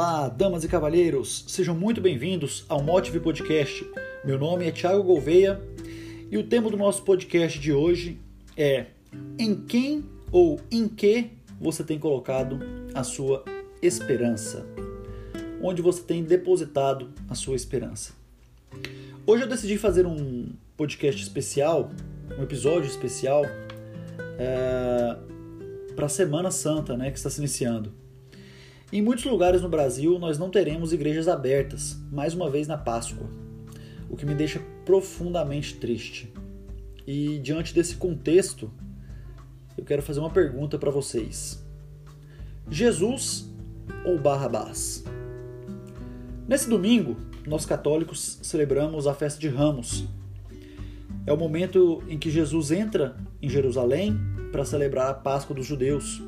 Olá, damas e cavalheiros, sejam muito bem-vindos ao Motive Podcast. Meu nome é Thiago Gouveia e o tema do nosso podcast de hoje é Em quem ou em que você tem colocado a sua esperança? Onde você tem depositado a sua esperança? Hoje eu decidi fazer um podcast especial, um episódio especial é, para a Semana Santa, né, que está se iniciando. Em muitos lugares no Brasil, nós não teremos igrejas abertas, mais uma vez na Páscoa, o que me deixa profundamente triste. E diante desse contexto, eu quero fazer uma pergunta para vocês: Jesus ou Barrabás? Nesse domingo, nós católicos celebramos a festa de Ramos. É o momento em que Jesus entra em Jerusalém para celebrar a Páscoa dos judeus.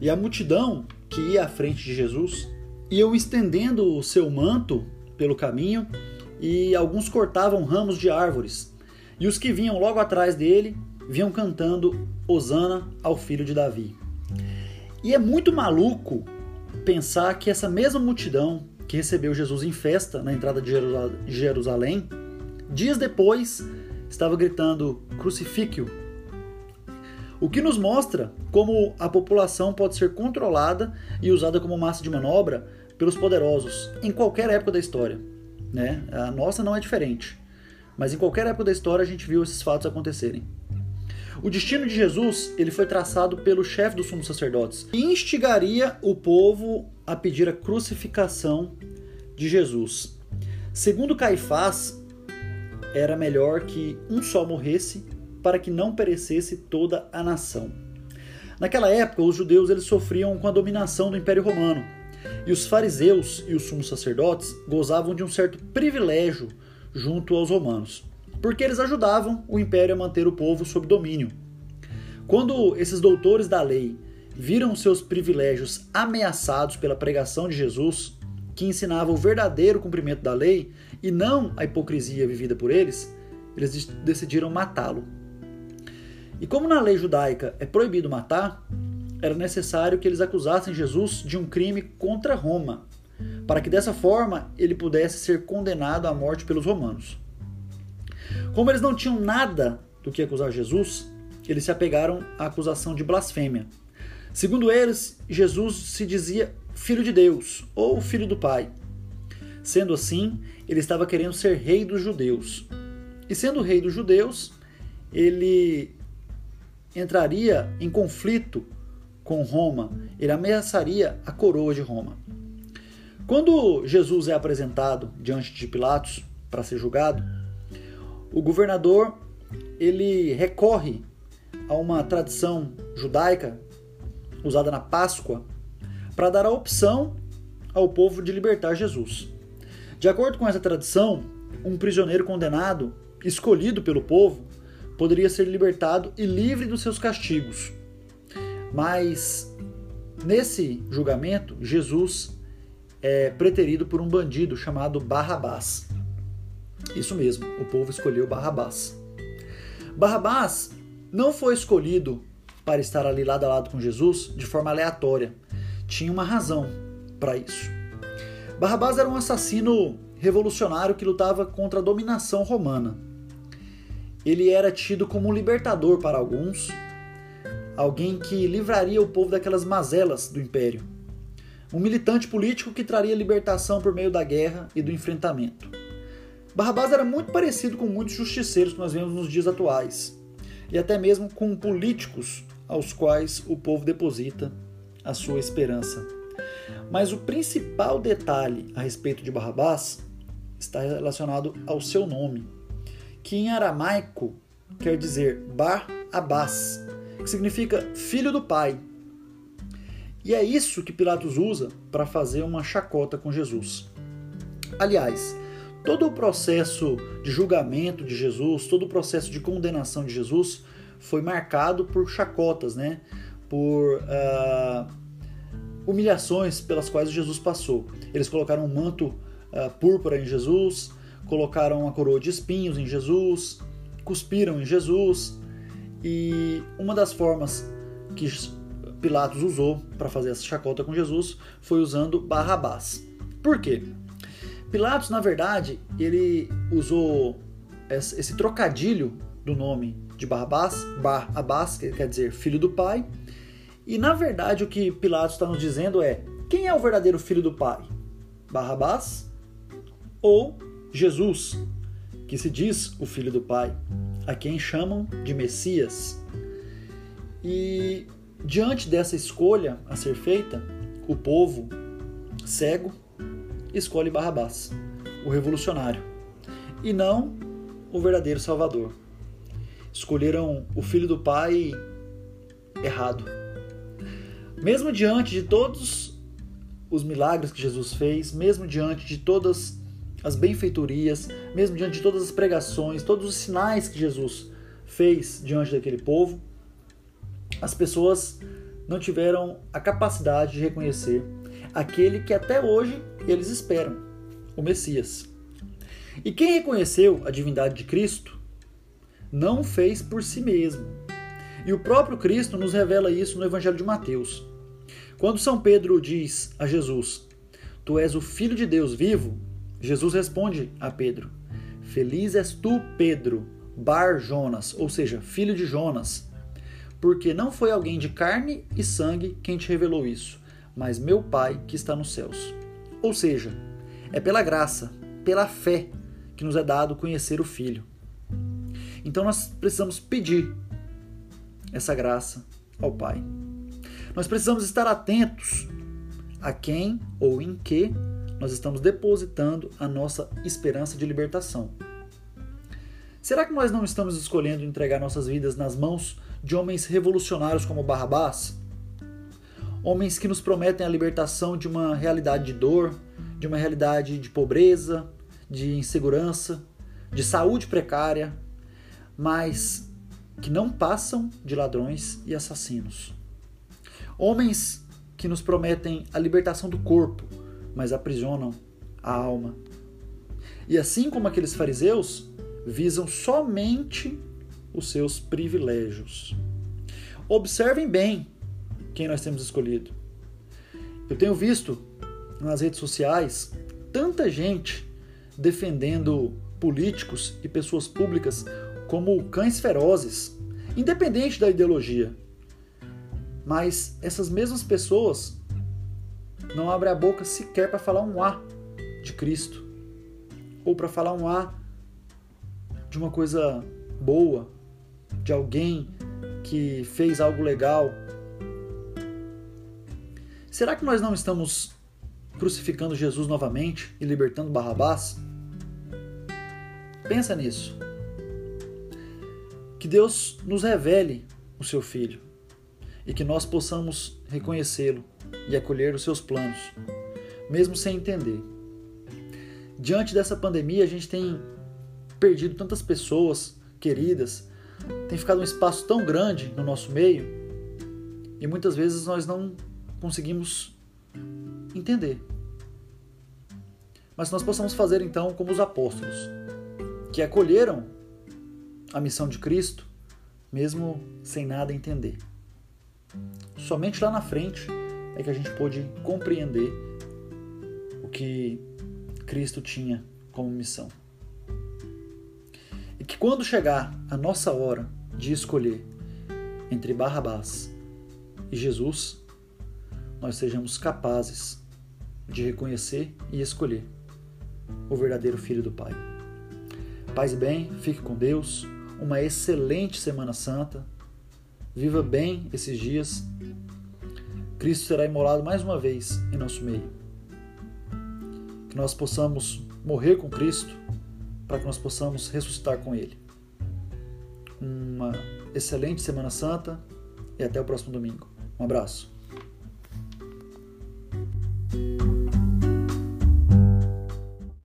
E a multidão que ia à frente de Jesus, iam estendendo o seu manto pelo caminho e alguns cortavam ramos de árvores. E os que vinham logo atrás dele vinham cantando Hosana ao filho de Davi. E é muito maluco pensar que essa mesma multidão que recebeu Jesus em festa na entrada de Jerusalém, dias depois estava gritando crucifíquio o que nos mostra como a população pode ser controlada e usada como massa de manobra pelos poderosos em qualquer época da história. Né? A nossa não é diferente, mas em qualquer época da história a gente viu esses fatos acontecerem. O destino de Jesus ele foi traçado pelo chefe dos sumos sacerdotes e instigaria o povo a pedir a crucificação de Jesus. Segundo Caifás, era melhor que um só morresse para que não perecesse toda a nação. Naquela época, os judeus eles sofriam com a dominação do Império Romano, e os fariseus e os sumos sacerdotes gozavam de um certo privilégio junto aos romanos, porque eles ajudavam o império a manter o povo sob domínio. Quando esses doutores da lei viram seus privilégios ameaçados pela pregação de Jesus, que ensinava o verdadeiro cumprimento da lei e não a hipocrisia vivida por eles, eles decidiram matá-lo. E como na lei judaica é proibido matar, era necessário que eles acusassem Jesus de um crime contra Roma, para que dessa forma ele pudesse ser condenado à morte pelos romanos. Como eles não tinham nada do que acusar Jesus, eles se apegaram à acusação de blasfêmia. Segundo eles, Jesus se dizia filho de Deus ou filho do Pai. Sendo assim, ele estava querendo ser rei dos judeus. E sendo rei dos judeus, ele entraria em conflito com Roma, ele ameaçaria a coroa de Roma. Quando Jesus é apresentado diante de Pilatos para ser julgado, o governador ele recorre a uma tradição judaica usada na Páscoa para dar a opção ao povo de libertar Jesus. De acordo com essa tradição, um prisioneiro condenado, escolhido pelo povo, poderia ser libertado e livre dos seus castigos. Mas nesse julgamento, Jesus é preterido por um bandido chamado Barrabás. Isso mesmo, o povo escolheu Barrabás. Barrabás não foi escolhido para estar ali lado a lado com Jesus de forma aleatória. Tinha uma razão para isso. Barrabás era um assassino revolucionário que lutava contra a dominação romana ele era tido como um libertador para alguns, alguém que livraria o povo daquelas mazelas do império, um militante político que traria libertação por meio da guerra e do enfrentamento. Barrabás era muito parecido com muitos justiceiros que nós vemos nos dias atuais, e até mesmo com políticos aos quais o povo deposita a sua esperança. Mas o principal detalhe a respeito de Barrabás está relacionado ao seu nome que em aramaico quer dizer Bar Abbas, que significa filho do pai. E é isso que Pilatos usa para fazer uma chacota com Jesus. Aliás, todo o processo de julgamento de Jesus, todo o processo de condenação de Jesus foi marcado por chacotas, né? por uh, humilhações pelas quais Jesus passou. Eles colocaram um manto uh, púrpura em Jesus, colocaram uma coroa de espinhos em Jesus, cuspiram em Jesus, e uma das formas que Pilatos usou para fazer essa chacota com Jesus foi usando Barrabás. Por quê? Pilatos, na verdade, ele usou esse trocadilho do nome de Barrabás, Barrabás, que quer dizer filho do pai. E na verdade o que Pilatos está nos dizendo é: quem é o verdadeiro filho do pai? Barrabás ou Jesus, que se diz o filho do pai, a quem chamam de Messias? E diante dessa escolha a ser feita, o povo cego escolhe Barrabás, o revolucionário, e não o verdadeiro Salvador. Escolheram o filho do pai errado. Mesmo diante de todos os milagres que Jesus fez, mesmo diante de todas as benfeitorias, mesmo diante de todas as pregações, todos os sinais que Jesus fez diante daquele povo, as pessoas não tiveram a capacidade de reconhecer aquele que até hoje eles esperam, o Messias. E quem reconheceu a divindade de Cristo não fez por si mesmo. E o próprio Cristo nos revela isso no Evangelho de Mateus. Quando São Pedro diz a Jesus: Tu és o Filho de Deus vivo, Jesus responde a Pedro: Feliz és tu, Pedro, Bar Jonas, ou seja, filho de Jonas, porque não foi alguém de carne e sangue quem te revelou isso, mas meu Pai que está nos céus. Ou seja, é pela graça, pela fé, que nos é dado conhecer o Filho. Então nós precisamos pedir essa graça ao Pai. Nós precisamos estar atentos a quem ou em que nós estamos depositando a nossa esperança de libertação. Será que nós não estamos escolhendo entregar nossas vidas nas mãos de homens revolucionários como Barrabás? Homens que nos prometem a libertação de uma realidade de dor, de uma realidade de pobreza, de insegurança, de saúde precária, mas que não passam de ladrões e assassinos. Homens que nos prometem a libertação do corpo, mas aprisionam a alma. E assim como aqueles fariseus, visam somente os seus privilégios. Observem bem quem nós temos escolhido. Eu tenho visto nas redes sociais tanta gente defendendo políticos e pessoas públicas como cães ferozes, independente da ideologia. Mas essas mesmas pessoas não abrem a boca sequer para falar um A de Cristo ou para falar um A de uma coisa boa, de alguém que fez algo legal. Será que nós não estamos crucificando Jesus novamente e libertando Barrabás? Pensa nisso. Que Deus nos revele o seu Filho e que nós possamos reconhecê-lo e acolher os seus planos, mesmo sem entender. Diante dessa pandemia, a gente tem perdido tantas pessoas queridas, tem ficado um espaço tão grande no nosso meio e muitas vezes nós não conseguimos entender. Mas nós possamos fazer então como os apóstolos, que acolheram a missão de Cristo, mesmo sem nada entender. Somente lá na frente é que a gente pôde compreender o que Cristo tinha como missão. E que quando chegar a nossa hora de escolher entre Barrabás e Jesus, nós sejamos capazes de reconhecer e escolher o verdadeiro Filho do Pai. Paz e bem, fique com Deus uma excelente Semana Santa. Viva bem esses dias. Cristo será imolado mais uma vez em nosso meio. Que nós possamos morrer com Cristo para que nós possamos ressuscitar com Ele. Uma excelente Semana Santa e até o próximo domingo. Um abraço.